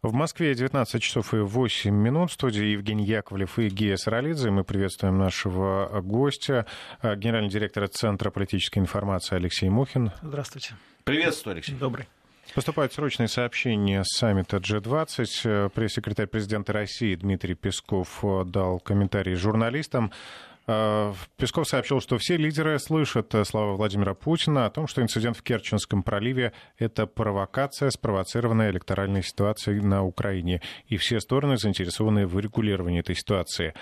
В Москве 19 часов и 8 минут. В студии Евгений Яковлев и Гия Саралидзе. Мы приветствуем нашего гостя, э, генеральный директор Центра политической информации Алексей Мухин. Здравствуйте. Приветствую, Алексей. Добрый. Поступают срочные сообщения с саммита G20. Пресс-секретарь президента России Дмитрий Песков дал комментарий журналистам. Э, Песков сообщил, что все лидеры слышат э, слова Владимира Путина о том, что инцидент в Керченском проливе — это провокация, спровоцированная электоральной ситуацией на Украине, и все стороны заинтересованы в урегулировании этой ситуации.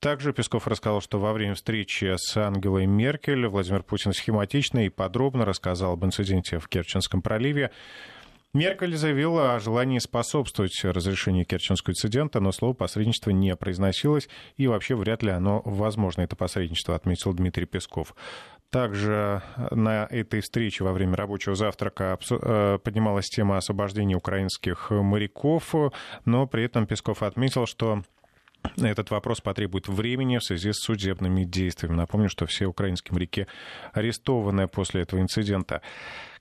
Также Песков рассказал, что во время встречи с Ангелой Меркель Владимир Путин схематично и подробно рассказал об инциденте в Керченском проливе. Меркель заявила о желании способствовать разрешению Керченского инцидента, но слово посредничество не произносилось, и вообще вряд ли оно возможно, это посредничество, отметил Дмитрий Песков. Также на этой встрече во время рабочего завтрака э, поднималась тема освобождения украинских моряков, но при этом Песков отметил, что этот вопрос потребует времени в связи с судебными действиями. Напомню, что все украинские моряки арестованы после этого инцидента.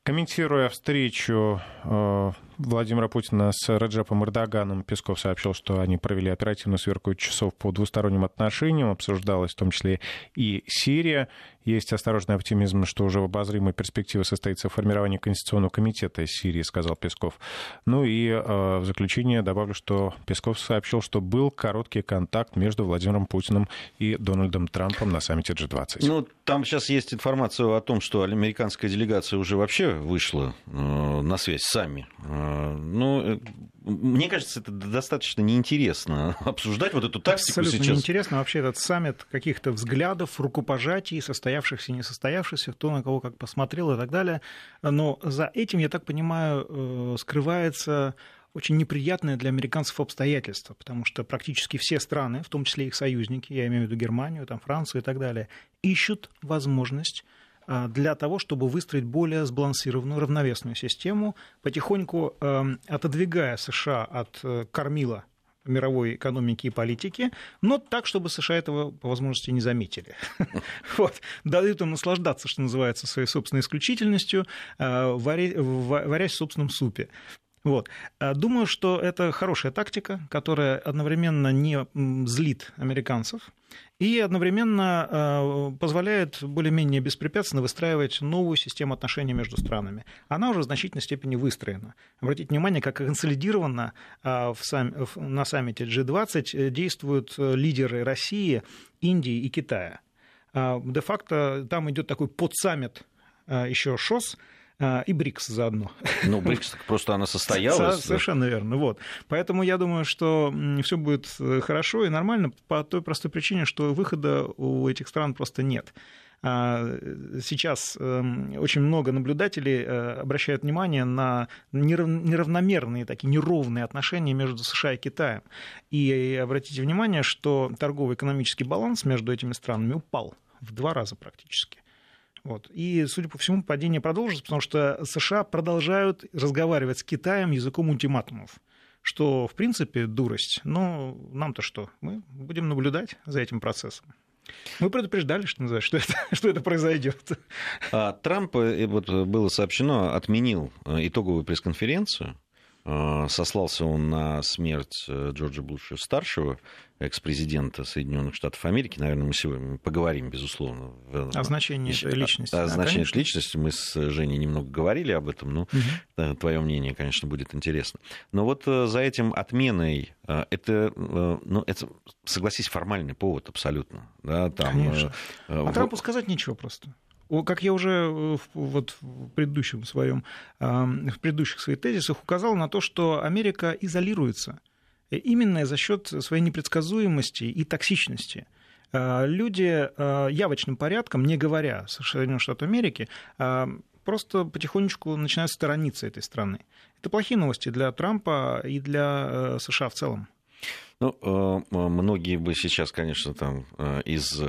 Комментируя встречу э, Владимира Путина с Раджепом Эрдоганом Песков сообщил, что они провели оперативную сверку часов по двусторонним отношениям. Обсуждалась в том числе и Сирия. Есть осторожный оптимизм, что уже в обозримой перспективе состоится формирование Конституционного комитета Сирии, сказал Песков. Ну и э, в заключение добавлю, что Песков сообщил, что был короткий контакт между Владимиром Путиным и Дональдом Трампом на саммите G20. Ну, там сейчас есть информация о том, что американская делегация уже вообще вышла э, на связь сами. Э, ну, э, мне кажется, это достаточно неинтересно обсуждать вот эту тактику Абсолютно сейчас. неинтересно. Вообще этот саммит каких-то взглядов, рукопожатий, состоявшихся и не состоявшихся, кто на кого как посмотрел и так далее. Но за этим, я так понимаю, э, скрывается очень неприятное для американцев обстоятельство, потому что практически все страны, в том числе их союзники, я имею в виду Германию, там, Францию и так далее, ищут возможность а, для того, чтобы выстроить более сбалансированную, равновесную систему, потихоньку эм, отодвигая США от э, кормила мировой экономики и политики, но так, чтобы США этого по возможности не заметили. Вот. Дают им наслаждаться, что называется, своей собственной исключительностью, э, варясь в собственном супе. Вот. Думаю, что это хорошая тактика, которая одновременно не злит американцев и одновременно а, позволяет более-менее беспрепятственно выстраивать новую систему отношений между странами. Она уже в значительной степени выстроена. Обратите внимание, как консолидированно сам, на саммите G20 э, действуют э, лидеры России, Индии и Китая. Де-факто там идет такой подсаммит еще ШОС, и БРИКС заодно. Ну, БРИКС просто она состоялась. Совершенно верно. Вот. Поэтому я думаю, что все будет э, хорошо и нормально по той простой причине, что выхода у этих стран просто нет. А, сейчас эм, очень много наблюдателей э, обращают внимание на неравномерные, такие неровные отношения между США и Китаем. И обратите внимание, что торгово-экономический баланс между этими странами упал в два раза практически. Вот. И, судя по всему, падение продолжится, потому что США продолжают разговаривать с Китаем языком ультиматумов что, в принципе, дурость. Но нам-то что? Мы будем наблюдать за этим процессом. Мы предупреждали, что, называется, что, это, что это произойдет. А Трамп, вот было сообщено, отменил э, итоговую пресс-конференцию сослался он на смерть э, Джорджа Буша старшего, экс-президента Соединенных Штатов Америки. Наверное, мы сегодня поговорим, безусловно. О значении этой личности. О, о значении этой личности. Мы с Женей немного говорили об этом. Ну, угу. твое мнение, конечно, будет интересно. Но вот за этим отменой, это, ну, это согласись, формальный повод абсолютно. Да, там, Конечно. А в... Трампу сказать нечего просто как я уже э, вот в предыдущем своем, в предыдущих своих тезисах указал на то, что Америка изолируется э, именно за счет своей непредсказуемости и токсичности. А, люди а, явочным порядком, не говоря Соединенных Штатов Америки, а, просто потихонечку начинают сторониться этой страны. Это плохие новости для Трампа и для э, США в целом. Ну, многие бы сейчас, конечно, там из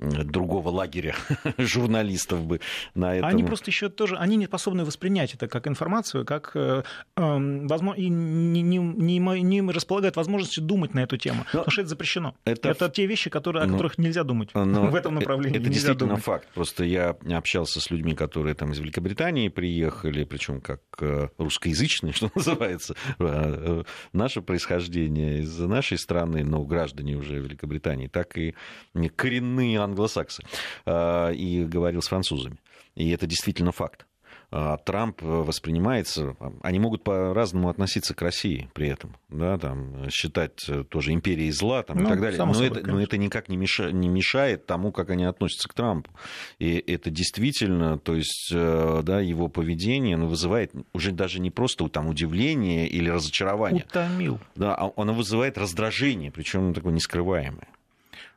другого лагеря журналистов бы на этом. Они просто еще тоже, они не способны воспринять это как информацию, как э, эм, возможно, и не, не, не, не располагают возможностью думать на эту тему, но потому что это запрещено. Это, это те вещи, которые, о ну, которых нельзя думать но в этом направлении. Это действительно думать. факт. Просто я общался с людьми, которые там из Великобритании приехали, причем как э, русскоязычные, что называется, э, наше происхождение из нашей страны, но граждане уже Великобритании, так и коренные англосаксы, а, и говорил с французами. И это действительно факт. А Трамп воспринимается, они могут по-разному относиться к России при этом, да, там, считать тоже империей зла там, ну, и так далее. Но, собой, это, но это никак не мешает, не мешает тому, как они относятся к Трампу. И это действительно, то есть, э, да, его поведение оно вызывает уже даже не просто там, удивление или разочарование. Утомил. Да, а оно вызывает раздражение, причем такое нескрываемое.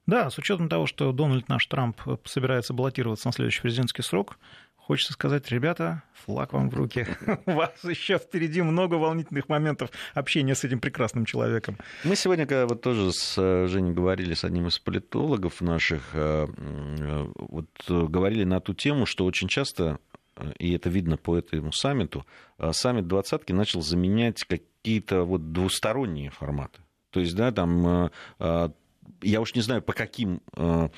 Да, с учетом того, что Дональд наш Трамп собирается баллотироваться на следующий президентский срок, хочется сказать, ребята, флаг вам в руки. У вас еще впереди много волнительных моментов общения с этим прекрасным человеком. Мы сегодня когда вот тоже с э, Женей говорили с одним из политологов наших, э, э, вот говорили на ту тему, что очень часто и это видно по этому саммиту, саммит двадцатки начал заменять какие-то вот двусторонние форматы. То есть, да, там я уж не знаю, по каким э,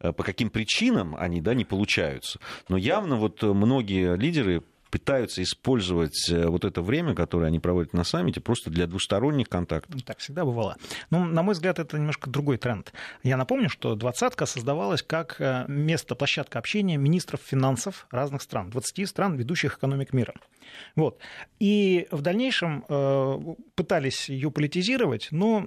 по каким причинам они да, не получаются. Но явно вот многие лидеры пытаются использовать э, вот это время, которое они проводят на саммите, просто для двусторонних контактов. Так всегда бывало. Ну, на мой взгляд, это немножко другой тренд. Я напомню, что двадцатка создавалась как э, место, площадка общения министров финансов разных стран, 20 стран, ведущих экономик мира. Вот. И в дальнейшем пытались ее политизировать, но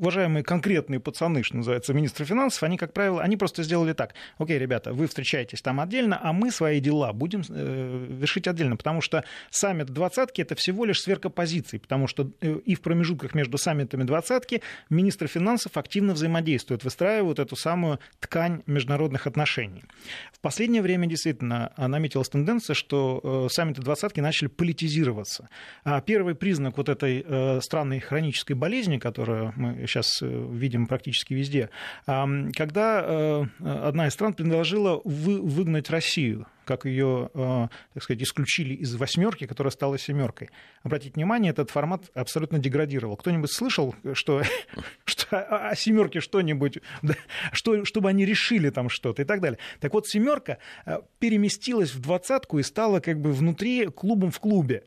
уважаемые конкретные пацаны, что называется, министры финансов, они, как правило, они просто сделали так. Окей, ребята, вы встречаетесь там отдельно, а мы свои дела будем э, вершить отдельно, потому что саммит двадцатки это всего лишь сверка позиций, потому что э, и в промежутках между саммитами двадцатки министры финансов активно взаимодействуют, выстраивают эту самую ткань международных отношений. В последнее время действительно наметилась тенденция, что Э, саммиты двадцатки начали политизироваться. А первый признак вот этой странной хронической болезни, которую мы сейчас э, видим практически везде, когда одна из стран предложила выгнать Россию как ее, так сказать, исключили из восьмерки, которая стала семеркой. Обратите внимание, этот формат абсолютно деградировал. Кто-нибудь слышал, что, что о семерке что-нибудь, что, чтобы они решили там что-то и так далее. Так вот, семерка переместилась в двадцатку и стала как бы внутри клубом в клубе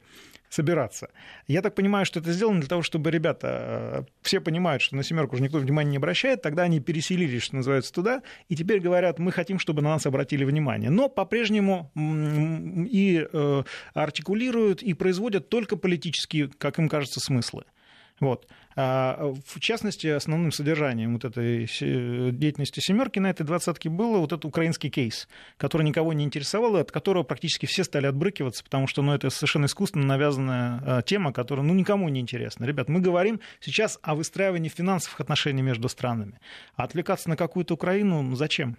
собираться. Я так понимаю, что это сделано для того, чтобы ребята э, все понимают, что на семерку уже никто внимания не обращает, тогда они переселились, что называется, туда, и теперь говорят, мы хотим, чтобы на нас обратили внимание. Но по-прежнему и э, артикулируют, и производят только политические, как им кажется, смыслы. Вот. А, в частности, основным содержанием вот этой деятельности «семерки» на этой двадцатке было вот этот украинский кейс, который никого не интересовал, и от которого практически все стали отбрыкиваться, потому что ну, это совершенно искусственно навязанная а, тема, которая ну, никому не интересна. Ребят, мы говорим сейчас о выстраивании финансовых отношений между странами. А отвлекаться на какую-то Украину ну, зачем?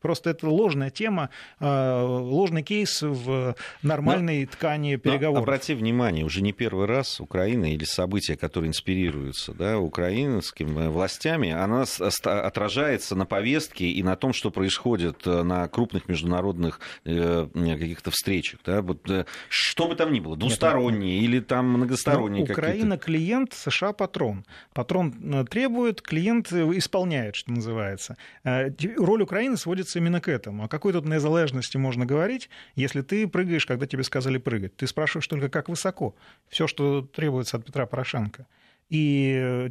Просто это ложная тема, а, ложный кейс в нормальной но, ткани переговоров. Но обрати внимание, уже не первый раз Украина или события, которые инспирируются да, украинскими властями, она отражается на повестке и на том, что происходит э, на крупных международных э, каких-то встречах. Да? Вот, э, что бы там ни было, двусторонние Нет, или там многосторонние ну, Украина клиент, США патрон. Патрон требует, клиент исполняет, что называется. Роль Украины сводится сводится именно к этому. О какой тут незалежности можно говорить, если ты прыгаешь, когда тебе сказали прыгать? Ты спрашиваешь только, как высоко. Все, что требуется от Петра Порошенко. И,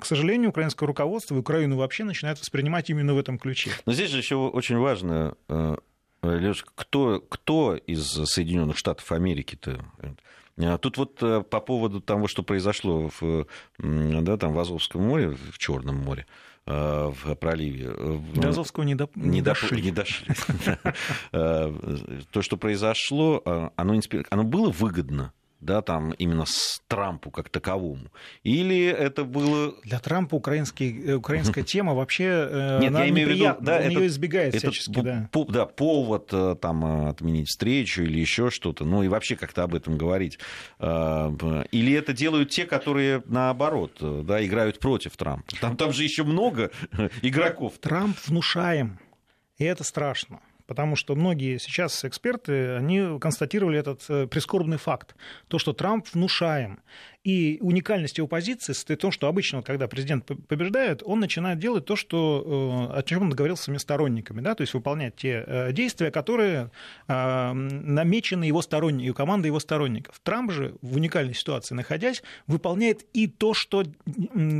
к сожалению, украинское руководство и Украину вообще начинает воспринимать именно в этом ключе. Но здесь же еще очень важно, э, Леш, кто, кто из Соединенных Штатов Америки-то э, Тут вот э, по поводу того, что произошло в, да, там, в Азовском море, в Черном море, в проливе. До Азовского не, до... не, не дошли. Не дошли. Э, то, что произошло, э, оно было выгодно да, там именно с Трампу как таковому? Или это было... Для Трампа украинский, э, украинская тема вообще э, Нет, я имею в виду, да, он это, ее избегает это всячески, да. По, да, повод э, там отменить встречу или еще что-то, ну и вообще как-то об этом говорить. Или это делают те, которые наоборот, да, играют против Трампа? Там, там же еще много игроков. Трамп внушаем, и это страшно потому что многие сейчас эксперты, они констатировали этот э, прискорбный факт, то, что Трамп внушаем. И уникальность его позиции состоит в том, что обычно, когда президент побеждает, он начинает делать то, что, э, о чем он договорился с своими сторонниками, да, то есть выполнять те э, действия, которые намечены его сторонниками, командой его сторонников. Трамп же в уникальной ситуации находясь, выполняет и то, что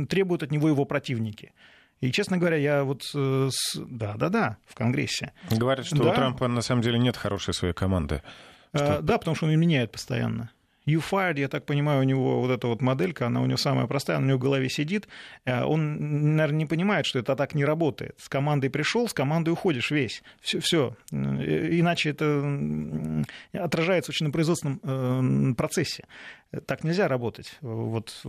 требуют от него его противники. И, честно говоря, я вот... Э, да-да-да, в Конгрессе. Говорят, что да. у Трампа на самом деле нет хорошей своей команды. Э, что... Да, потому что он ее меняет постоянно. You Fired, я так понимаю, у него вот эта вот моделька, она у него самая простая, она у него в голове сидит. Э, он, наверное, не понимает, что это так не работает. С командой пришел, с командой уходишь весь. Все, все. Иначе это отражается очень на производственном процессе. Так нельзя работать. Вот,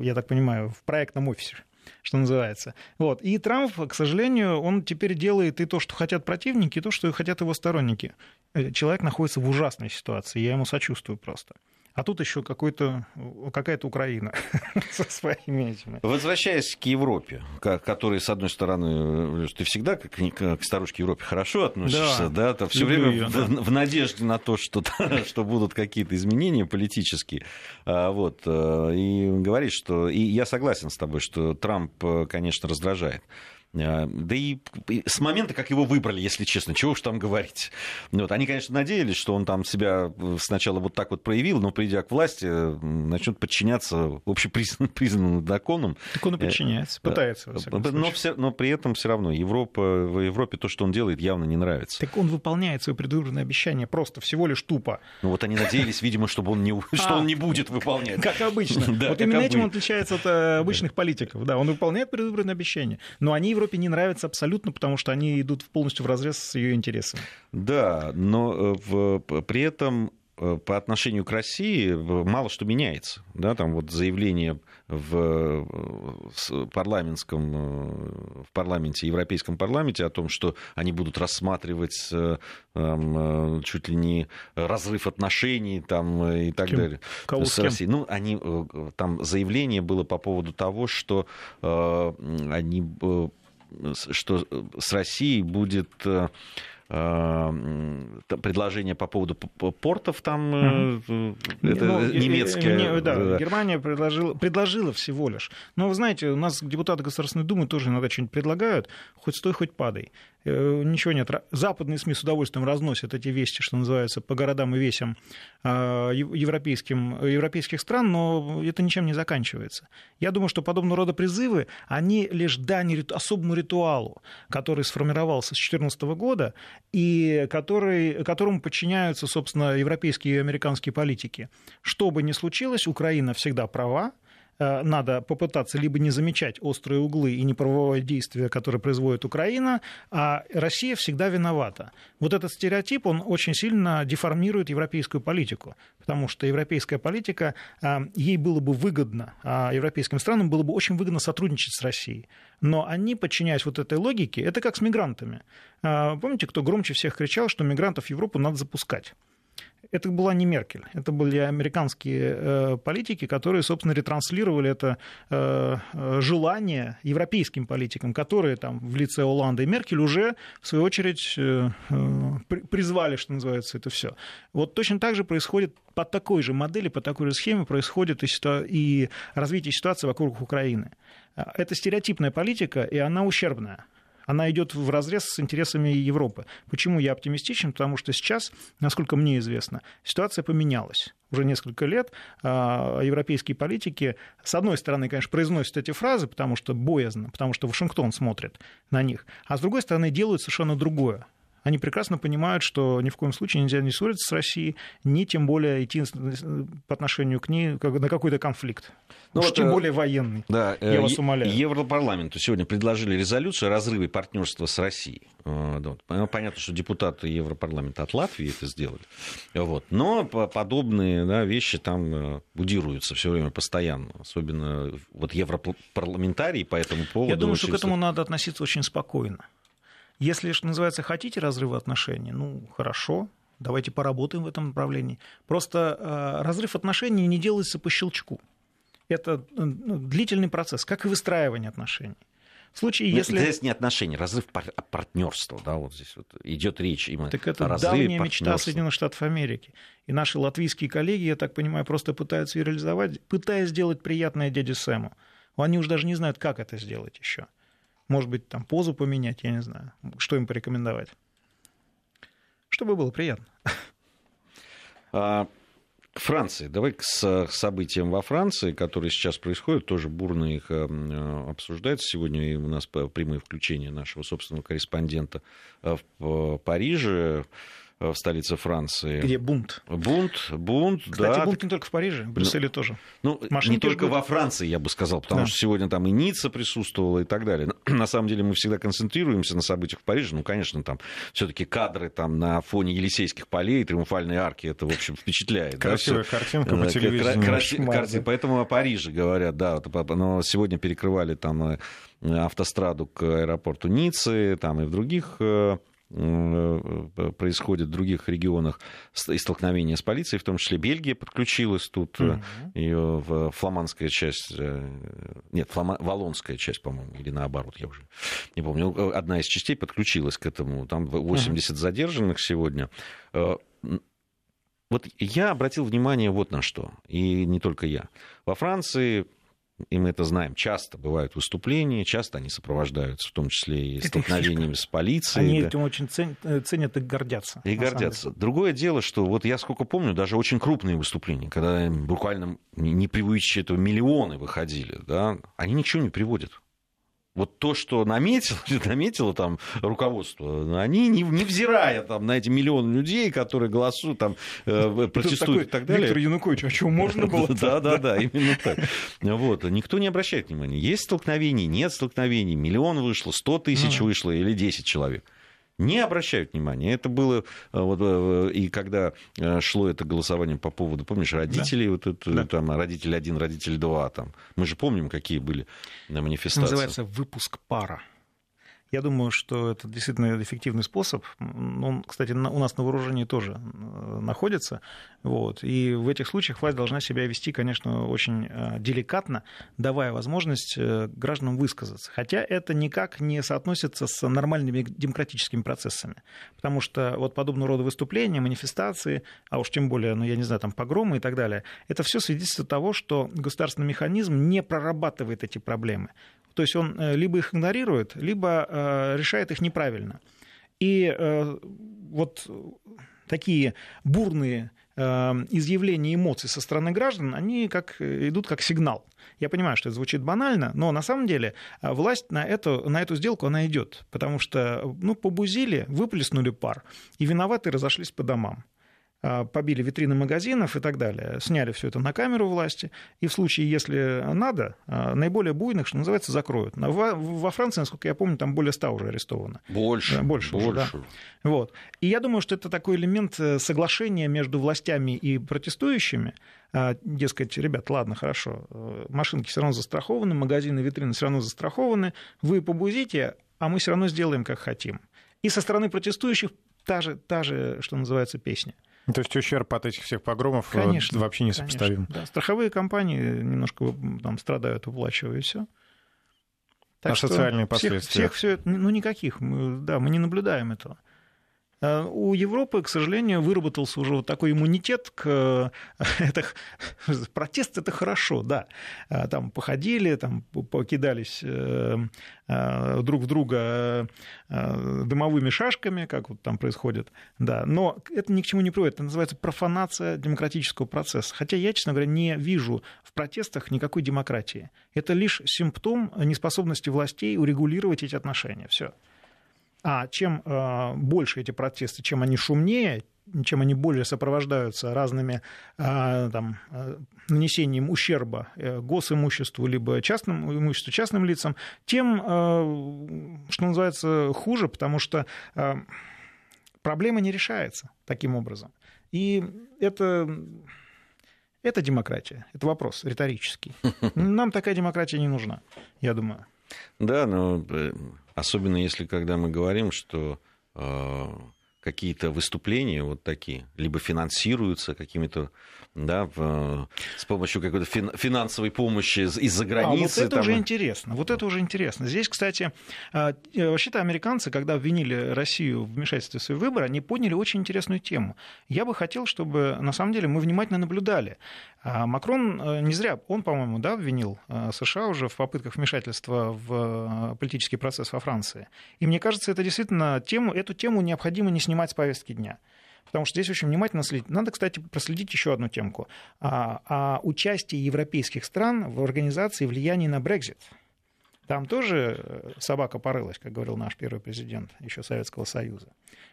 я так понимаю, в проектном офисе что называется. Вот. И Трамп, к сожалению, он теперь делает и то, что хотят противники, и то, что хотят его сторонники. Э, человек находится в ужасной ситуации, я ему сочувствую просто. А тут еще какой-то, какая-то Украина со своими этими. Возвращаясь к Европе, которой, с одной стороны, ты всегда к, к старушке Европе хорошо относишься, да, да все время ее, в, да. в надежде на то, что, что будут какие-то изменения политические. А, вот, э, и говоришь, что... И я согласен с тобой, что Трамп, э, конечно, раздражает. А, да и с момента, как его выбрали, если честно, чего уж там говорить. Вот, они, конечно, надеялись, что он там себя э, сначала вот так вот проявил, но придя к власти, начнет подчиняться общепризнанным законам. Так он и подчиняется, э, пытается. Но, все, но при этом все равно Европа, в Европе то, что он делает, явно не нравится. Так он выполняет свое предвыборное обещание просто всего лишь тупо. Ну вот они надеялись, видимо, чтобы он не, что а, он не будет выполнять. Как обычно. вот именно этим он отличается от э, обычных политиков. Да, он выполняет предвыборное обещание, но они Европе Европе не нравится абсолютно, потому что они идут полностью в разрез с ее интересами. Да, но э, в, при этом э, по отношению к России мало что меняется. Да, там вот заявление в парламентском, э, в парламенте, Европейском парламенте о том, что они будут рассматривать там, чуть ли не разрыв отношений там, и так кем? далее Кого с, с Россией. Ну, они, там заявление было по поводу того, что они что с Россией будет э, э, предложение по поводу портов там угу. это ну, немецкое. Не, да, Германия предложила, предложила всего лишь. Но вы знаете, у нас депутаты Государственной Думы тоже иногда что-нибудь предлагают, хоть стой, хоть падай. Э, ничего нет. Западные СМИ с удовольствием разносят эти вести, что называется, по городам и весям а, европейским, европейских стран, но это ничем не заканчивается. Я думаю, что подобного рода призывы, они лишь дань особому ритуалу, который сформировался с 2014 года и который, которому подчиняются, собственно, европейские и американские политики. Что бы ни случилось, Украина всегда права, надо попытаться либо не замечать острые углы и неправовое действие, которое производит Украина, а Россия всегда виновата. Вот этот стереотип, он очень сильно деформирует европейскую политику, потому что европейская политика, э, ей было бы выгодно, а европейским странам было бы очень выгодно сотрудничать с Россией. Но они, подчиняясь вот этой логике, это как с мигрантами. Э, помните, кто громче всех кричал, что мигрантов в Европу надо запускать? Это была не Меркель, это были американские э, политики, которые, собственно, ретранслировали это э, э, желание европейским политикам, которые там в лице Оланда и Меркель уже, в свою очередь, призвали, что называется, это все. Вот точно так же происходит по такой же модели, по такой же схеме происходит и, и развитие ситуации вокруг Украины. Это стереотипная политика, и она ущербная она идет в разрез с интересами Европы. Почему я оптимистичен? Потому что сейчас, насколько мне известно, ситуация поменялась. Уже несколько лет а, европейские политики, с одной стороны, конечно, произносят эти фразы, потому что боязно, потому что Вашингтон смотрит на них, а с другой стороны, делают совершенно другое Они прекрасно понимают, что ни в коем случае нельзя не ссориться с Россией, ни тем более идти по отношению к ней на какой-то конфликт. Ну, Уж вот, тем более военный. Да, я вас умоляю. Европарламенту сегодня предложили резолюцию о разрыве партнерства с Россией. Понятно, что депутаты Европарламента от Латвии это сделали. Вот. Но подобные да, вещи там будируются все время постоянно. Особенно вот европарламентарии по этому поводу. Я думаю, что к этому надо относиться очень спокойно. Если, что называется, хотите разрыва отношений, ну, хорошо, давайте поработаем в этом направлении. Просто э, разрыв отношений не делается по щелчку. Это ну, длительный процесс, как и выстраивание отношений. В случае, ну, если... Здесь не отношения, разрыв партнерства, да, вот здесь вот идет речь именно так это о давняя мечта Соединенных Штатов Америки. И наши латвийские коллеги, я так понимаю, просто пытаются ее реализовать, пытаясь сделать приятное дяде Сэму. Они уже даже не знают, как это сделать еще. Может быть, там позу поменять, я не знаю. Что им порекомендовать? Чтобы было приятно. А, Франции. Давай к событиям во Франции, которые сейчас происходят. Тоже бурно их э, обсуждается. Сегодня у нас прямые включения нашего собственного корреспондента э, в Париже. Э, в столице Франции. Где бунт. Бунт, бунт, Кстати, да. бунт не только в Париже, в Брюсселе ну, тоже. Ну, Машинки не только во Франции, я бы сказал, потому да. что сегодня там и Ницца присутствовала и так далее. На самом деле мы всегда концентрируемся на событиях в Париже. Ну, конечно, там все таки кадры там на фоне Елисейских полей, Триумфальной арки, это, в общем, впечатляет. Красивая да, картинка по телевидению. Краси... Картин... Поэтому о Париже говорят, да. Но сегодня перекрывали там э, автостраду к аэропорту Ниццы, там и в других э, Э, происходит в других регионах и столкновения с полицией, в том числе Бельгия подключилась тут, mm ее в фламандская часть, э, нет, флама, валонская часть, по-моему, или наоборот, я уже не помню, одна из частей подключилась к этому, там 80 mm задержанных сегодня. Вот я обратил внимание вот на что, и не только я. Во Франции и мы это знаем, часто бывают выступления, часто они сопровождаются в том числе и столкновениями с полицией. Они да. этим очень ценят и гордятся. И гордятся. Другое дело, что вот я сколько помню, даже очень крупные выступления, когда буквально не привычные этого миллионы выходили, да, они ничего не приводят вот то, что наметило, наметило там руководство, они, не, невзирая там, на эти миллионы людей, которые голосуют, там, э, протестуют и, и так далее. Виктор Янукович, а что, можно было? Да, да, да, именно так. Вот. Никто не обращает внимания. Есть столкновений, нет столкновений, миллион вышло, сто тысяч вышло или десять человек не обращают внимания. Это было э, вот, э, и когда э, шло это голосование по поводу, помнишь, родителей, да. вот это, да. там, родитель один, родитель два, там. Мы же помним, какие были манифестации. Называется выпуск пара. Я думаю, что это действительно эффективный способ. Он, кстати, у нас на вооружении тоже э, находится. Вот. И в этих случаях власть должна себя вести, конечно, очень э, деликатно, давая возможность э, гражданам высказаться. Хотя это никак не соотносится с нормальными демократическими процессами. Потому что вот подобного рода выступления, манифестации, а уж тем более, ну, я не знаю, там погромы и так далее, это все свидетельствует того, что государственный механизм не прорабатывает эти проблемы. То есть он э, либо их игнорирует, либо э, решает их неправильно. И э, вот такие бурные изъявления эмоций со стороны граждан, они как, идут как сигнал. Я понимаю, что это звучит банально, но на самом деле власть на эту, на эту сделку она идет, потому что ну, побузили, выплеснули пар, и виноваты разошлись по домам. А, побили витрины магазинов и так далее, сняли все это на камеру власти, и в случае, если надо, а, наиболее буйных, что называется, закроют. Во, во Франции, насколько я помню, там более ста уже арестовано. Больше. Больше, больше. Уже, да. вот. И я думаю, что это такой элемент э, соглашения между властями и протестующими, а, дескать, ребят, ладно, хорошо, э, машинки все равно застрахованы, магазины, витрины все равно застрахованы, вы побузите, а мы все равно сделаем, как хотим. И со стороны протестующих та же, та же что называется, песня. То есть ущерб от этих всех погромов э, конечно, вообще не сопоставим. Да. Страховые компании немножко там страдают, уплачивая все. Так а социальные последствия? Всех, всех все ну никаких, мы, да, мы не наблюдаем этого. Э, у Европы, к сожалению, выработался уже вот такой иммунитет к... Это... Протест — это хорошо, да. Э, там походили, там покидались э, друг в друга дымовыми шашками, как вот там происходит, да. Но это ни к чему не приводит. Это называется профанация демократического процесса. Хотя я, честно говоря, не вижу в протестах никакой демократии. Это лишь симптом неспособности властей урегулировать эти отношения. Все. А чем э, больше эти протесты, чем они шумнее, чем они более сопровождаются разными э, там, э, нанесением ущерба госимуществу либо частному имуществу, частным лицам, тем, что называется, хуже, потому что проблема не решается таким образом. И это это демократия. Это вопрос риторический. Нам такая демократия не нужна, я думаю. Да, но э, особенно если когда мы говорим, что э, какие-то выступления вот такие либо финансируются какими-то да, в, с помощью какой-то финансовой помощи из-за границы. А вот это там... уже интересно. Вот это уже интересно. Здесь, кстати, а, э, вообще-то американцы, когда обвинили Россию в вмешательстве в свои выборы, они поняли очень интересную тему. Я бы хотел, чтобы на самом деле мы внимательно наблюдали. А Макрон э, не зря, он, по-моему, да, обвинил э, США уже в попытках вмешательства в политический процесс во Франции. И мне кажется, это действительно тему, эту тему необходимо не снимать с повестки дня потому что здесь очень внимательно следить. Надо, кстати, проследить еще одну темку. А, а участие европейских стран в организации влияния на Брекзит. Там тоже э, собака порылась, как говорил наш первый президент еще Советского Союза.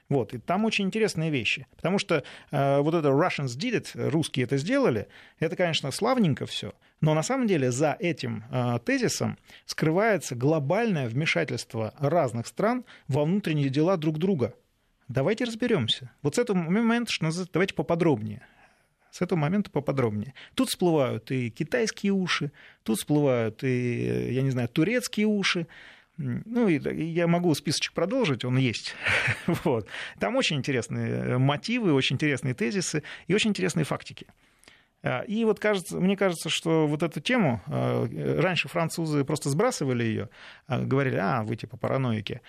Вот, и там очень интересные вещи. Потому что э, вот это Russians did it, русские это сделали, это, конечно, славненько все, но на самом деле за этим э, тезисом скрывается глобальное вмешательство разных стран во внутренние дела друг друга. Давайте разберемся. Вот с этого момента, что называется, давайте поподробнее. С этого момента поподробнее. Тут всплывают и китайские уши, тут всплывают и, я не знаю, турецкие уши. Ну, и я могу списочек продолжить, он есть. вот. Там очень интересные мотивы, очень интересные тезисы и очень интересные фактики. А, и вот кажется, мне кажется, что вот эту тему, а, раньше французы просто сбрасывали ее, а, говорили, а, вы типа параноики.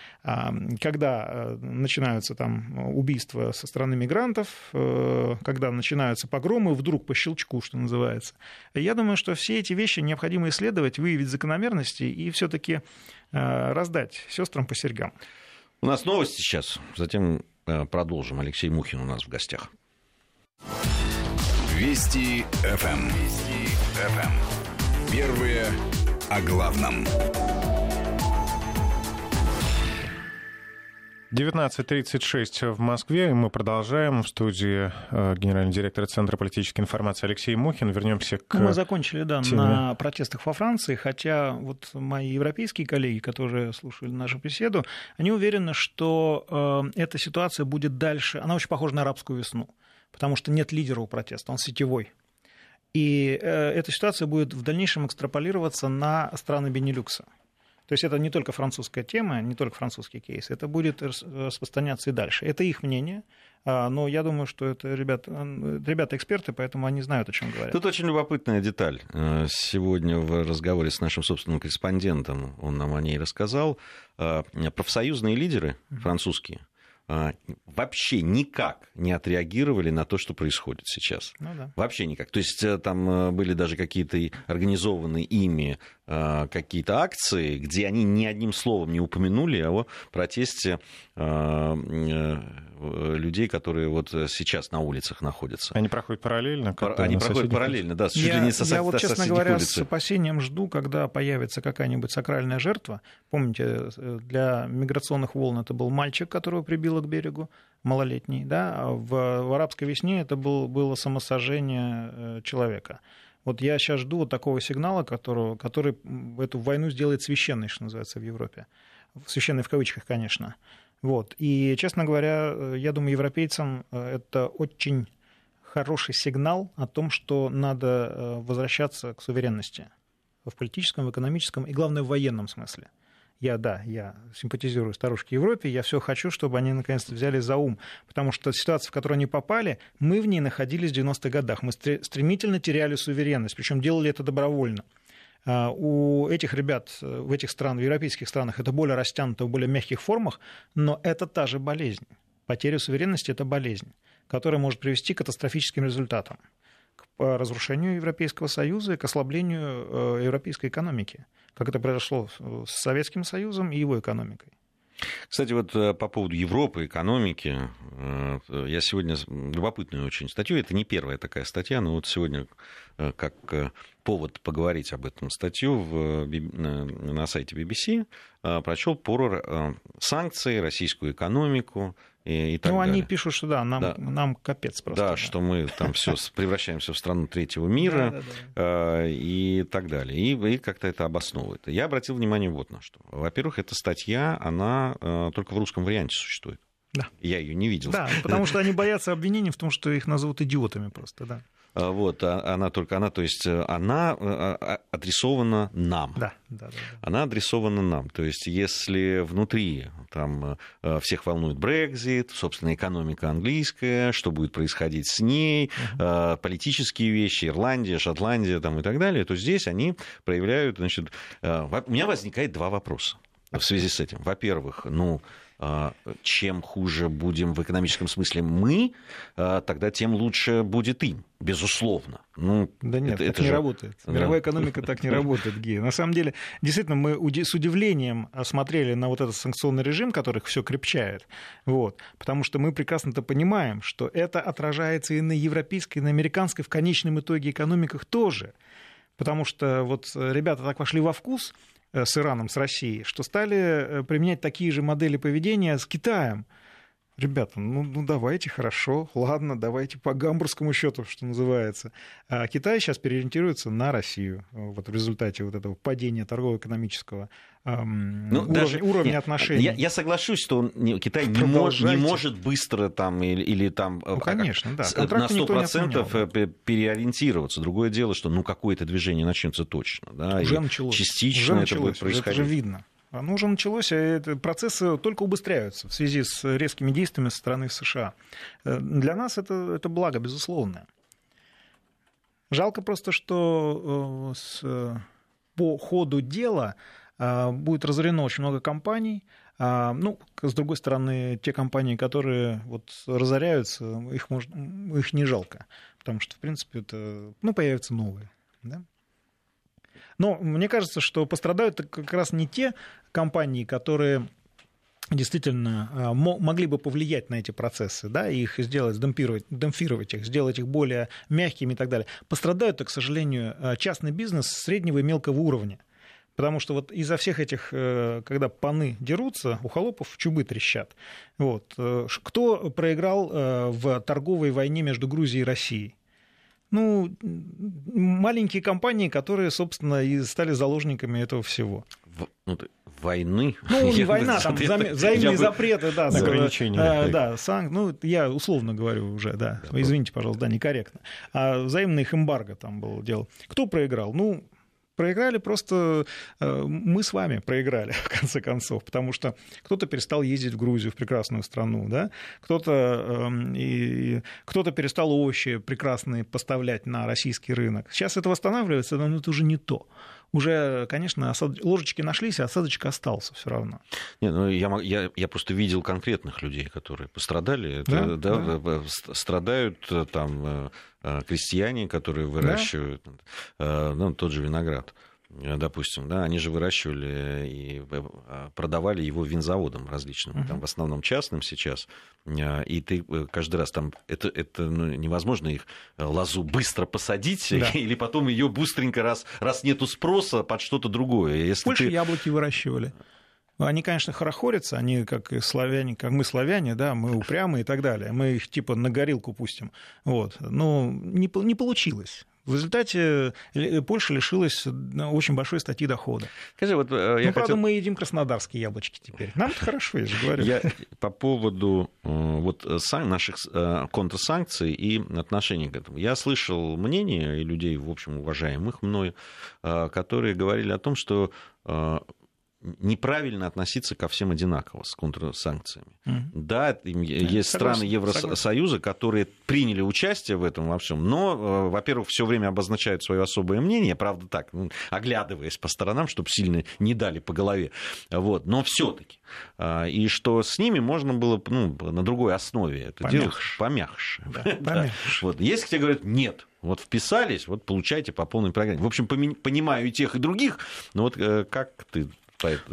Когда начинаются там убийства со стороны мигрантов, когда начинаются погромы, вдруг по щелчку, что называется. Я думаю, что все эти вещи необходимо исследовать, выявить закономерности и все-таки раздать сестрам по серьгам. У нас новости сейчас, затем продолжим. Алексей Мухин у нас в гостях. Вести ФМ. Эм. Вести ФМ. Эм. Первые о главном. 19.36 в Москве, и мы продолжаем. В студии э, генеральный директор Центра политической информации Алексей Мухин. Вернемся к Мы закончили, да, теме. на протестах во Франции, хотя вот мои европейские коллеги, которые слушали нашу беседу, они уверены, что э, эта ситуация будет дальше, она очень похожа на арабскую весну потому что нет лидера у протеста, он сетевой. И э, эта ситуация будет в дальнейшем экстраполироваться на страны Бенилюкса. То есть это не только французская тема, не только французский кейс, это будет распространяться и дальше. Это их мнение, а, но я думаю, что это ребята, ребята эксперты, поэтому они знают, о чем говорят. Тут очень любопытная деталь. Э, сегодня в разговоре с нашим собственным корреспондентом он нам о ней рассказал. Э, профсоюзные лидеры французские – а, вообще никак не отреагировали на то, что происходит сейчас. Ну, да. Вообще никак. То есть э, там э, были даже какие-то организованные ими э, какие-то акции, где они ни одним словом не упомянули о протесте людей, которые вот сейчас на улицах находятся. Они проходят параллельно? Они проходят параллельно, да, чуть я, ли не со, Я вот, честно говоря, улицы. с опасением жду, когда появится какая-нибудь сакральная жертва. Помните, для миграционных волн это был мальчик, которого прибил прибило к берегу, малолетний, да, а в, в арабской весне это был, было самосожжение э, человека. Вот я сейчас жду вот такого сигнала, которого, который эту войну сделает священной, что называется, в Европе. Священной в кавычках, конечно. Вот. И, честно говоря, э, я думаю, европейцам э, это очень хороший сигнал о том, что надо возвращаться к суверенности в политическом, в экономическом и, главное, в военном смысле я, да, я симпатизирую старушке Европе, я все хочу, чтобы они наконец-то взяли за ум, потому что ситуация, в которую они попали, мы в ней находились в 90-х годах, мы стремительно теряли суверенность, причем делали это добровольно. А, у этих ребят э, в этих странах, в европейских странах, это более растянуто в более мягких формах, но это та же болезнь. Потеря суверенности – это болезнь, которая может привести к катастрофическим результатам по разрушению Европейского Союза и к ослаблению э, европейской экономики, как это произошло с Советским Союзом и его экономикой. Кстати, вот э, по поводу Европы, экономики, э, я сегодня любопытную очень статью, это не первая такая статья, но вот сегодня как повод поговорить об этом статью в, на сайте BBC прочел про санкции, российскую экономику, и, и так ну, далее. они пишут, что да, нам, да. нам капец просто. Да, да, что мы там все превращаемся в страну третьего мира да, да, да. и так далее. И, и как-то это обосновывает. Я обратил внимание вот на что. Во-первых, эта статья, она э, только в русском варианте существует. Да. Я ее не видел. Да, потому что они боятся обвинений в том, что их назовут идиотами просто, да. А, вот, а, она только, она, то есть, э, она э, адресована нам. Да, да, да. Она адресована нам. То есть, если внутри там э, всех волнует Брекзит, собственно, экономика английская, что будет происходить с ней, uh-huh. политические вещи, Ирландия, Шотландия там, и так далее, то здесь они проявляют, значит, у меня возникает два вопроса в связи с этим. Во-первых, ну, а, чем хуже будем в экономическом смысле мы, а, тогда тем лучше будет им, безусловно. Ну, да нет, это, так это не же... работает. Мировая да. экономика так не работает, Гея. На самом деле, действительно, мы с удивлением смотрели на вот этот санкционный режим, который все крепчает, вот, потому что мы прекрасно-то понимаем, что это отражается и на европейской, и на американской в конечном итоге экономиках тоже. Потому что вот ребята так вошли во вкус, Э, с Ираном, с Россией, что стали э, применять такие же модели поведения с Китаем. Ребята, ну, ну давайте, хорошо, ладно, давайте по гамбургскому счету, что называется. А Китай сейчас переориентируется на Россию вот в результате вот этого падения торгово-экономического эм, ну, уровня, даже, уровня нет, отношений. Я, я соглашусь, что Китай не, мож, не может быстро там или, или там ну, конечно, да. на 100% переориентироваться. Другое дело, что ну какое-то движение начнется точно. Да, уже началось. Частично уже это началось, будет происходить. Это же видно. Оно уже началось, а процессы только убыстряются в связи с резкими действиями со стороны США. Э, для нас это, это благо, безусловно. Жалко просто, что э, с, по ходу дела э, будет разорено очень много компаний. А, ну, с другой стороны, те компании, которые вот разоряются, их, можно, их не жалко, потому что, в принципе, это, ну, появятся новые. Да? Но мне кажется, что пострадают как раз не те компании, которые действительно а, могли бы повлиять на эти процессы, да, и их сделать, демпфировать, демпфировать их, сделать их более мягкими и так далее. Пострадают, к сожалению, а, частный бизнес среднего и мелкого уровня. Потому что вот из-за всех этих, э, когда паны дерутся, у холопов чубы трещат. Вот. Э, кто проиграл э, в торговой войне между Грузией и Россией? Ну, маленькие компании, которые, собственно, и стали заложниками этого всего. В, ну, войны. Ну, не война, там взаимные бы... запреты, да. Ограничения. А, да, санк... ну, я условно говорю уже, да. Извините, пожалуйста, да, некорректно. А взаимный их эмбарго там было дело. Кто проиграл? Ну, Проиграли просто э, мы с вами проиграли, в конце концов, потому что кто-то перестал ездить в Грузию, в прекрасную страну, да? кто-то, эм, и, кто-то перестал овощи прекрасные поставлять на российский рынок. Сейчас это восстанавливается, но это уже не то уже, конечно, осад... ложечки нашлись, а осадочка остался все равно. Не, ну, я, я, я просто видел конкретных людей, которые пострадали. Это, да? Да, да. Страдают э, там э, крестьяне, которые выращивают да? ну, тот же виноград. Э, допустим, да, они же выращивали и э, продавали его винзаводам различным, uh-huh. там в основном частным сейчас, э, и ты каждый раз там это это ну, невозможно их лозу быстро посадить да. или потом ее быстренько раз раз нету спроса под что-то другое. Если Больше ты... яблоки выращивали. Они, конечно, хорохорятся, они как славяне, как мы славяне, да, мы упрямые и так далее. Мы их типа на горилку пустим. Вот. Но не, не получилось. В результате э, Польша лишилась очень большой статьи дохода. Скажи, вот, э, я ну, хотел... правда, мы едим краснодарские яблочки теперь. нам хорошо, я же говорю. Я по поводу э, вот, наших контрсанкций и отношений к этому. Я слышал мнение людей, в общем, уважаемых мной, которые говорили о том, что неправильно относиться ко всем одинаково с контрсанкциями. Mm-hmm. Да, есть согласен, страны Евросоюза, согласен. которые приняли участие в этом во всем, но, э, во-первых, все время обозначают свое особое мнение, правда так, ну, оглядываясь по сторонам, чтобы сильно не дали по голове. Вот, но все-таки. А, и что с ними можно было ну, на другой основе это помягче. делать помягче. Да, помягче. Вот. Если тебе говорят, нет, вот вписались, вот получайте по полной программе. В общем, понимаю и тех, и других, но вот э, как ты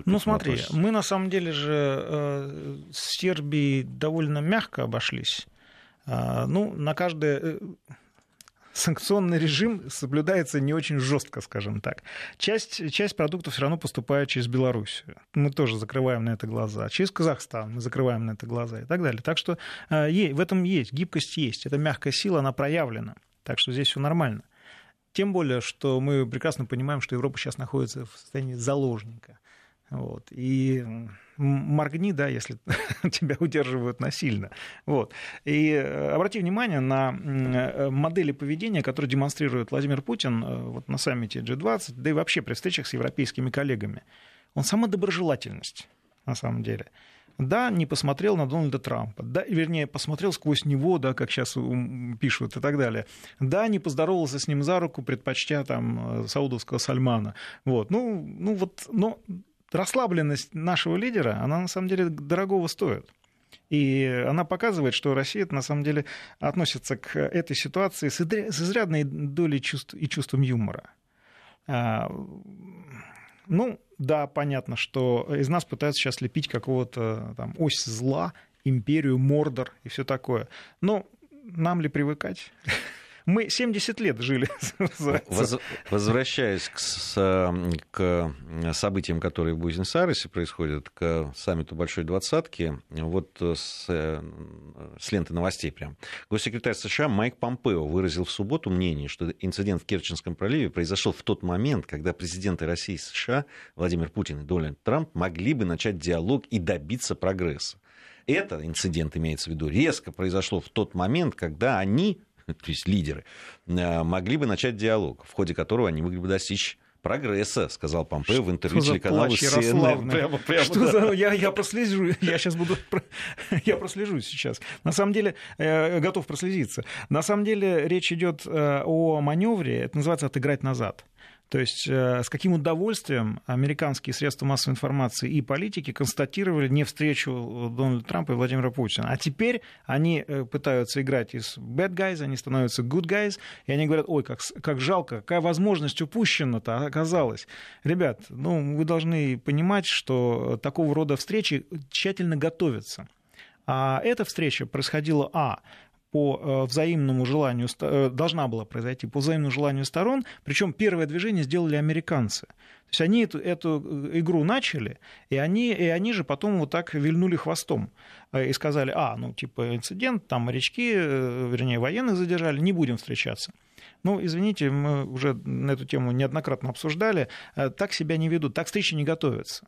Ну смотри, относится? мы на самом деле же с Сербией довольно мягко обошлись. Ну, на каждое санкционный режим соблюдается не очень жестко, скажем так. Часть, часть продуктов все равно поступает через Белоруссию. Мы тоже закрываем на это глаза. Через Казахстан мы закрываем на это глаза и так далее. Так что э, в этом есть, гибкость есть. Это мягкая сила, она проявлена. Так что здесь все нормально. Тем более, что мы прекрасно понимаем, что Европа сейчас находится в состоянии заложника. Вот. И моргни, да, если тебя удерживают насильно. Вот. И э, обрати внимание на э, модели поведения, которые демонстрирует Владимир Путин э, вот на саммите G20, да и вообще при встречах с европейскими коллегами. Он сама доброжелательность, на самом деле. Да, не посмотрел на Дональда Трампа. Да, вернее, посмотрел сквозь него, да, как сейчас пишут и так далее. Да, не поздоровался с ним за руку, предпочтя там саудовского Сальмана. Вот. Ну, ну вот, но расслабленность нашего лидера, она на самом деле дорогого стоит. И она показывает, что Россия на самом деле относится к этой ситуации с изрядной долей чувств и чувством юмора. А, ну, да, понятно, что из нас пытаются сейчас лепить какого-то там ось зла, империю, Мордор и все такое. Но нам ли привыкать? Мы 70 лет жили. Воз, возвращаясь к, к событиям, которые в Буэнос-Айресе происходят, к саммиту Большой Двадцатки, вот с, с ленты новостей прям. Госсекретарь США Майк Помпео выразил в субботу мнение, что инцидент в Керченском проливе произошел в тот момент, когда президенты России и США Владимир Путин и Дональд Трамп могли бы начать диалог и добиться прогресса. Это инцидент имеется в виду резко произошло в тот момент, когда они то есть лидеры, э, могли бы начать диалог, в ходе которого они могли бы достичь прогресса, сказал Помпео в интервью телеканалу CNN. Прямо, прямо, Что да. за... я, я прослежу, я сейчас буду, я прослежу сейчас. На самом деле, э, готов прослезиться. На самом деле речь идет э, о маневре, это называется отыграть назад. То есть э, с каким удовольствием американские средства массовой информации и политики констатировали не встречу Дональда Трампа и Владимира Путина. А теперь они э, пытаются играть из bad guys, они становятся good guys, и они говорят, ой, как, как жалко, какая возможность упущена-то оказалась. Ребят, ну, вы должны понимать, что такого рода встречи тщательно готовятся. А эта встреча происходила, а, по э, взаимному желанию, э, должна была произойти по взаимному желанию сторон, причем первое движение сделали американцы. То есть они эту, эту э, игру начали, и они, и они же потом вот так вильнули хвостом и сказали, а, ну, типа, инцидент, там морячки, вернее, военных задержали, не будем встречаться. Ну, извините, мы уже на эту тему неоднократно обсуждали, так себя не ведут, так встречи не готовятся.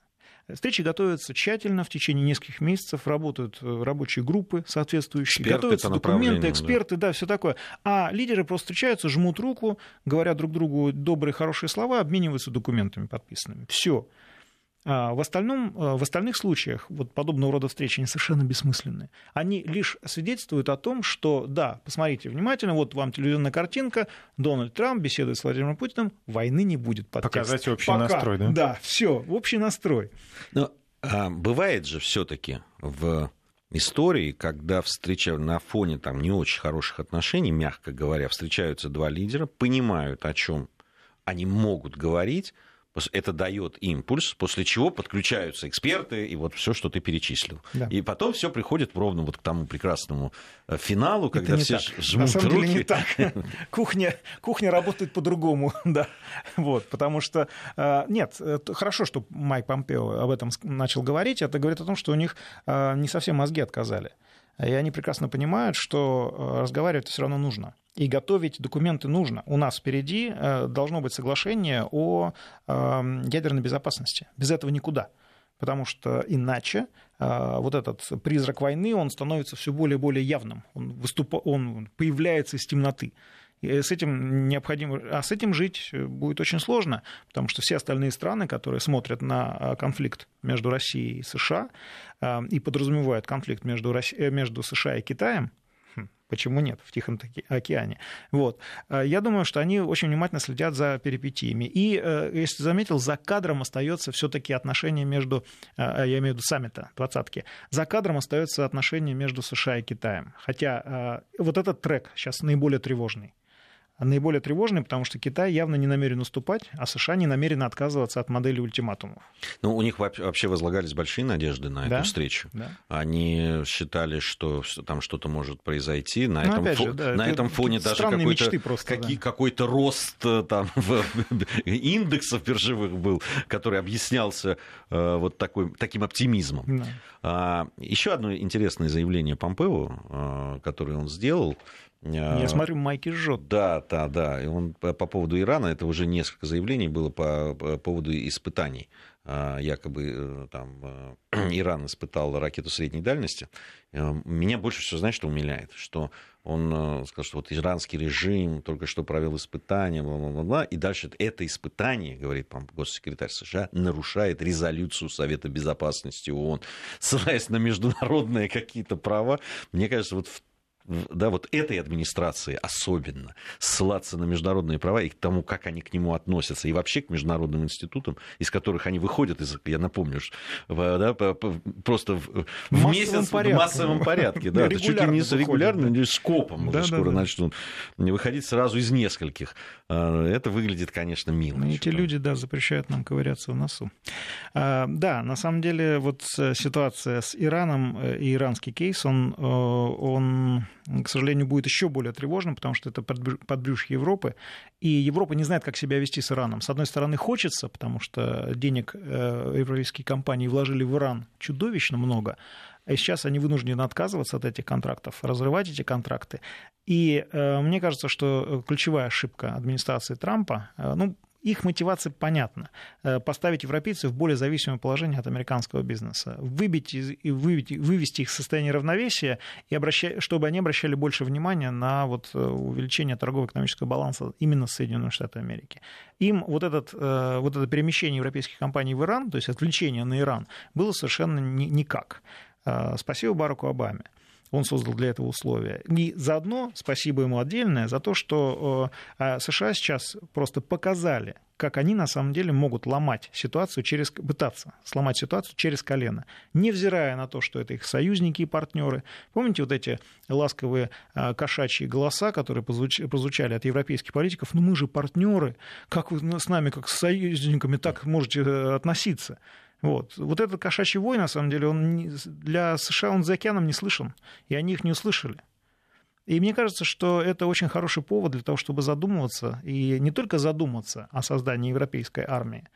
Встречи готовятся тщательно, в течение нескольких месяцев работают э, рабочие группы соответствующие, эксперты готовятся документы, эксперты, да. да, все такое. А лидеры просто встречаются, жмут руку, говорят друг другу добрые, хорошие слова, обмениваются документами подписанными. Все. А в, остальном, э, в остальных случаях вот подобного рода встречи они совершенно бессмысленные. Они лишь свидетельствуют о том, что, да, посмотрите внимательно, вот вам телевизионная картинка, Дональд Трамп беседует с Владимиром Путиным, войны не будет. Подтекст. Показать общий Пока. настрой, да? Да, все, общий настрой. Но а бывает же все-таки в истории, когда встреча на фоне там не очень хороших отношений, мягко говоря, встречаются два лидера, понимают, о чем они могут говорить, это дает импульс, после чего подключаются эксперты и вот все, что ты перечислил. Да. И потом все приходит ровно вот к тому прекрасному э, финалу, это когда все так. жмут На самом руки. деле не так. Кухня, кухня работает по-другому, да. Вот, потому что э, нет, хорошо, что Майк Помпео об этом начал говорить. Это говорит о том, что у них э, не совсем мозги отказали. И они прекрасно понимают, что разговаривать все равно нужно. И готовить документы нужно. У нас впереди э, должно быть соглашение о эм, ядерной безопасности. Без этого никуда. Потому что иначе э, вот этот призрак войны, он становится все более и более явным. Он, выступ... он появляется из темноты. С этим необходимо, а с этим жить будет очень сложно, потому что все остальные страны, которые смотрят на э, конфликт между Россией и США и подразумевают конфликт между, Россией, между США и Китаем, Почему нет в Тихом океане? Вот. Э, я думаю, что они очень внимательно следят за перипетиями. И, э, если заметил, за кадром остается все-таки отношение между, э, я имею в виду саммита, двадцатки, за кадром остается отношение между США и Китаем. Хотя вот этот трек сейчас наиболее тревожный. Наиболее тревожный, потому что Китай явно не намерен уступать, а США не намерены отказываться от модели ультиматумов. Ну, у них вообще возлагались большие надежды на Да, эту встречу. да. Они считали, что там что-то может произойти. На, Ну, этом, фо- же, да, на это этом фоне даже какой-то, просто, какие- да. какой-то рост э, там, в- индексов биржевых был, который объяснялся э, вот такой, таким оптимизмом. Да. А, еще одно интересное заявление Помпео, э, которое он сделал. Э, Я смотрю, Майки жжет. Да, да, да. И он по, по поводу Ирана, это уже несколько заявлений было по, по поводу испытаний. А, Якобы э, там э, Иран испытал ракету средней дальности. Э, Меня больше всего, знаешь, что умиляет? Что он сказал, что вот иранский режим только что провел испытания, бла-бла-бла, и дальше это испытание, говорит по госсекретарь США, нарушает резолюцию Совета Безопасности ООН, ссылаясь на международные какие-то права. Мне кажется, вот в- да, вот этой администрации особенно ссылаться на международные права и к тому, как они к нему относятся, и вообще к международным институтам, из которых они выходят, из, я напомню, да, просто в, в массовом месяц порядке. в массовом порядке, да, это чуть ли не выходят, регулярно, да. скопом уже Да, да, скоро да. начнут выходить сразу из нескольких. А, Это выглядит, конечно, мило. Ну, эти да. люди, да, запрещают нам ковыряться в носу. А, да, на самом деле, вот э, ситуация с Ираном э, и иранский кейс, он, э, он, к сожалению, будет еще более тревожным, потому что это подбрю- подбрюшье Европы, и Европа не знает, как себя вести с Ираном. С одной стороны, хочется, потому что денег э, европейские компании вложили в Иран чудовищно много, и сейчас они вынуждены отказываться от этих контрактов, разрывать эти контракты. И э, мне кажется, что э, ключевая ошибка администрации Трампа, э, ну, их мотивация понятна. Э, Поставить европейцев в более зависимое положение от американского бизнеса. Выбить и вывести, их в состояние равновесия, и обраща- чтобы они обращали больше внимания на вот э, увеличение торгово-экономического баланса именно с Соединенными Штатами Америки. Им вот, этот, э, вот это перемещение европейских компаний в Иран, то есть отвлечение на Иран, было совершенно ни- никак. Спасибо Бараку Обаме. Он создал для этого условия. И заодно спасибо ему отдельное за то, что э, США сейчас просто показали, как они на самом деле могут ломать ситуацию через, пытаться сломать ситуацию через колено, невзирая на то, что это их союзники и партнеры. Помните вот эти ласковые э, кошачьи голоса, которые прозвучали от европейских политиков? Ну мы же партнеры, как вы с нами, как с союзниками, так можете э, относиться? Вот. вот этот кошачий вой, на самом деле, он для США он за океаном не слышен, и они их не услышали. И мне кажется, что это очень хороший повод для того, чтобы задумываться, и не только задуматься о создании европейской армии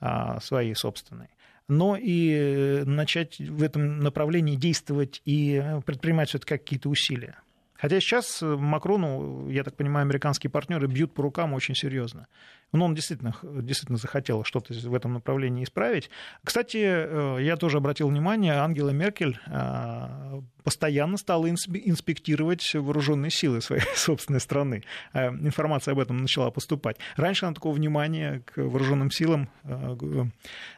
а, своей собственной, но и э, начать в этом направлении действовать и предпринимать все-таки какие-то усилия. Хотя сейчас э, Макрону, я так понимаю, американские партнеры бьют по рукам очень серьезно. Но он действительно, действительно захотел что-то в этом направлении исправить. Кстати, э, я тоже обратил внимание, Ангела Меркель э, постоянно стала инсп- инспектировать вооруженные силы своей собственной страны. Информация об этом начала поступать. Раньше она такого внимания к вооруженным силам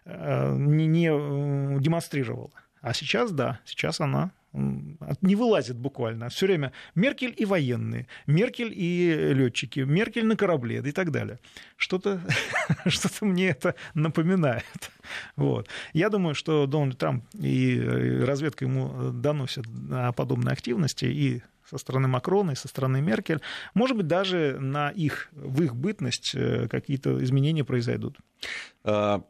не демонстрировала. А сейчас, да, сейчас она не вылазит буквально. Все время Меркель и военные, Меркель и летчики, Меркель на корабле и так далее. Что-то что мне это напоминает. Вот. Я думаю, что Дональд Трамп и э, разведка ему доносят о подобной активности и со стороны Макрона, и со стороны Меркель. Может быть, даже на их, в их бытность э, какие-то изменения произойдут. А,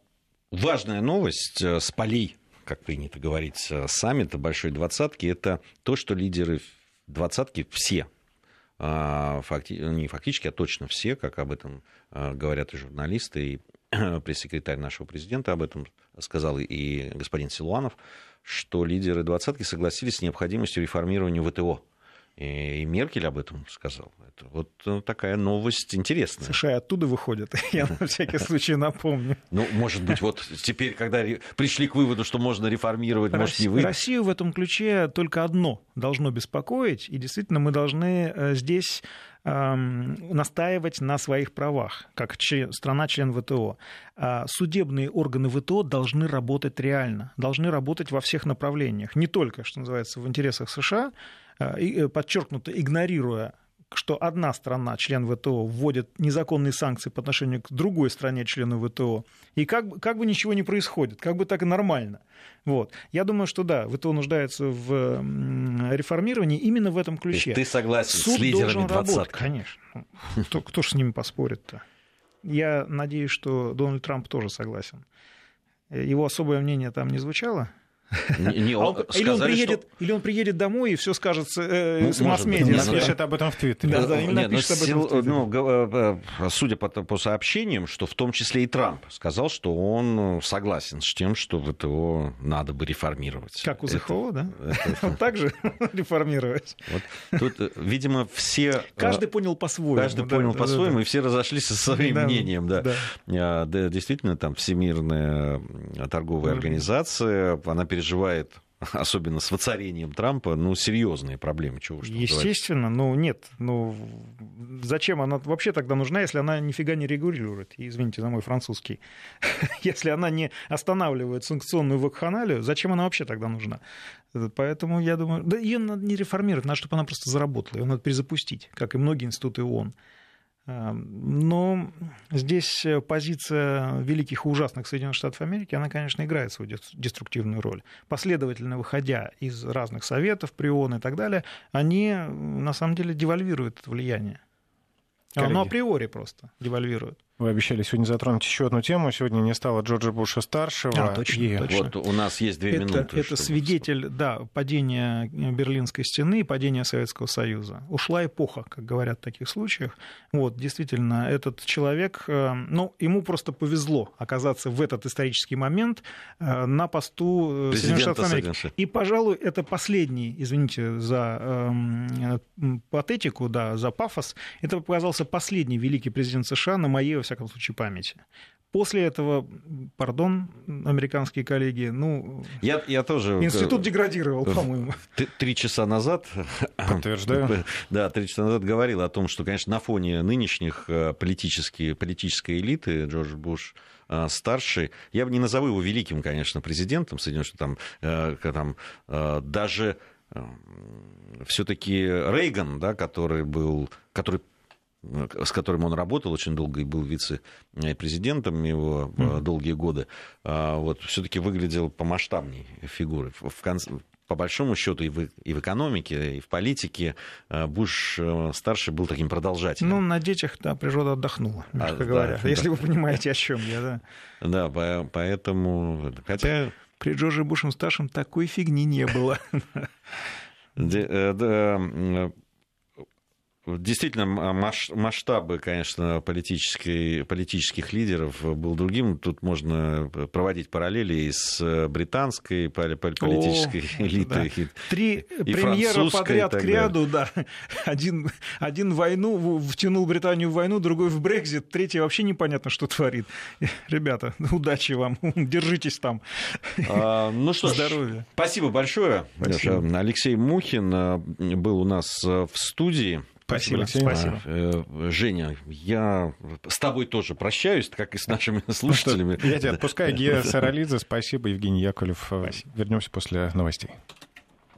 Важная новость э, с полей, как принято говорить, э, саммита Большой Двадцатки, это то, что лидеры двадцатки все, а, факти- не фактически, а точно все, как об этом а, говорят и журналисты, и пресс-секретарь нашего президента об этом сказал, и господин Силуанов, что лидеры двадцатки согласились с необходимостью реформирования ВТО. И Меркель об этом сказал. Это вот э, такая новость интересная. США оттуда выходят, я на всякий случай напомню. Ну, может быть, вот теперь, когда пришли к выводу, что можно реформировать, может, не вы. Россию в этом ключе только одно должно беспокоить, и действительно мы должны э, здесь эм, настаивать на своих правах, как член- страна-член ВТО. А Судебные органы ВТО должны работать реально, должны работать во всех направлениях, не только, что называется, в интересах США, подчеркнуто, игнорируя что одна страна, член ВТО, вводит незаконные санкции по отношению к другой стране, члену ВТО, и как, как бы ничего не происходит, как бы так и нормально. Вот. Я думаю, что да, ВТО нуждается в реформировании именно в этом ключе. Ты согласен Суд с лидерами двадцатки? Конечно. Кто, кто же с ними поспорит-то? Я надеюсь, что Дональд Трамп тоже согласен. Его особое мнение там не звучало? Не, не, а он, сказали, или, он приедет, что... или он приедет домой и все скажет э, ну, с масс-медиа. Напишет об этом в Твиттере. Да, да, нет, напишет об этом в Твиттере. Ну, э, э, судя по, по сообщениям, что в том числе и Трамп сказал, что он согласен с тем, что ВТО надо бы реформировать. Как у ЗХО, да? Вот так же реформировать. Тут, э, видимо, все... Каждый понял по-своему. Каждый понял по-своему, и все разошлись со своим мнением. Да. А, да, действительно, там Всемирная торговая организация, она переживает особенно с воцарением Трампа, ну, серьезные проблемы. Чего уж Естественно, ну, нет. Ну, зачем она вообще тогда нужна, если она нифига не регулирует? Извините за мой французский. если она не останавливает санкционную вакханалию, зачем она вообще тогда нужна? Поэтому я думаю, да ее надо не реформировать, надо, чтобы она просто заработала, ее надо перезапустить, как и многие институты ООН. Эм, но здесь э, позиция великих и ужасных Соединенных Штатов Америки, она, конечно, играет свою деструктивную роль. Последовательно выходя из разных советов, прион и так далее, они на самом деле девальвируют это влияние. Коллеги. Оно априори просто девальвирует. Вы обещали сегодня затронуть еще одну тему. Сегодня не стало Джорджа Буша старшего. А, точно, и... точно. Вот у нас есть две это, минуты. Это свидетель, да, падения Берлинской стены и падения Советского Союза. Ушла эпоха, как говорят в таких случаях. Вот, действительно, этот человек, э, ну, ему просто повезло оказаться в этот исторический момент э, на посту э, Соединенных Штатов Америки. И, пожалуй, это последний, извините за э, патетику, да, за пафос, это показался последний великий президент США на моей всяком случае, памяти. После этого, пардон, американские коллеги, ну, я, я тоже... Институт деградировал, по-моему. Три часа назад... Подтверждаю. Да, три часа назад говорил о том, что, конечно, на фоне нынешних э, политические, политической элиты Джордж Буш э, старший, я бы не назову его великим, конечно, президентом Соединенных Штатов, там, э, там даже все-таки Рейган, да, который был, который с которым он работал очень долго и был вице-президентом его mm-hmm. долгие годы, а, вот, все-таки выглядел помасштабней фигурой. В конце, по большому счету и в, и в экономике, и в политике Буш э, старший был таким продолжателем. Ну, на детях, да, природа отдохнула, мягко а, говоря, да, если да. вы понимаете, о чем я, да. Да, поэтому, хотя... При Джордже Бушем старшем такой фигни не было. Действительно, масштабы, конечно, политических лидеров был другим. Тут можно проводить параллели и с британской политической О, элитой. Да. И, Три и премьера подряд к ряду, да. Один, один войну, втянул Британию в войну, другой в Брекзит, третий вообще непонятно, что творит. Ребята, удачи вам, держитесь там. А, ну что Здоровья. Ж, спасибо большое. Спасибо. Алексей Мухин э, был у нас э, в студии. Спасибо, Алексей. Спасибо. Э, Женя, я с тобой тоже прощаюсь, как и с нашими слушателями. Я тебя отпускаю. Гея Саралидзе, спасибо. Евгений Яковлев. Вернемся после новостей.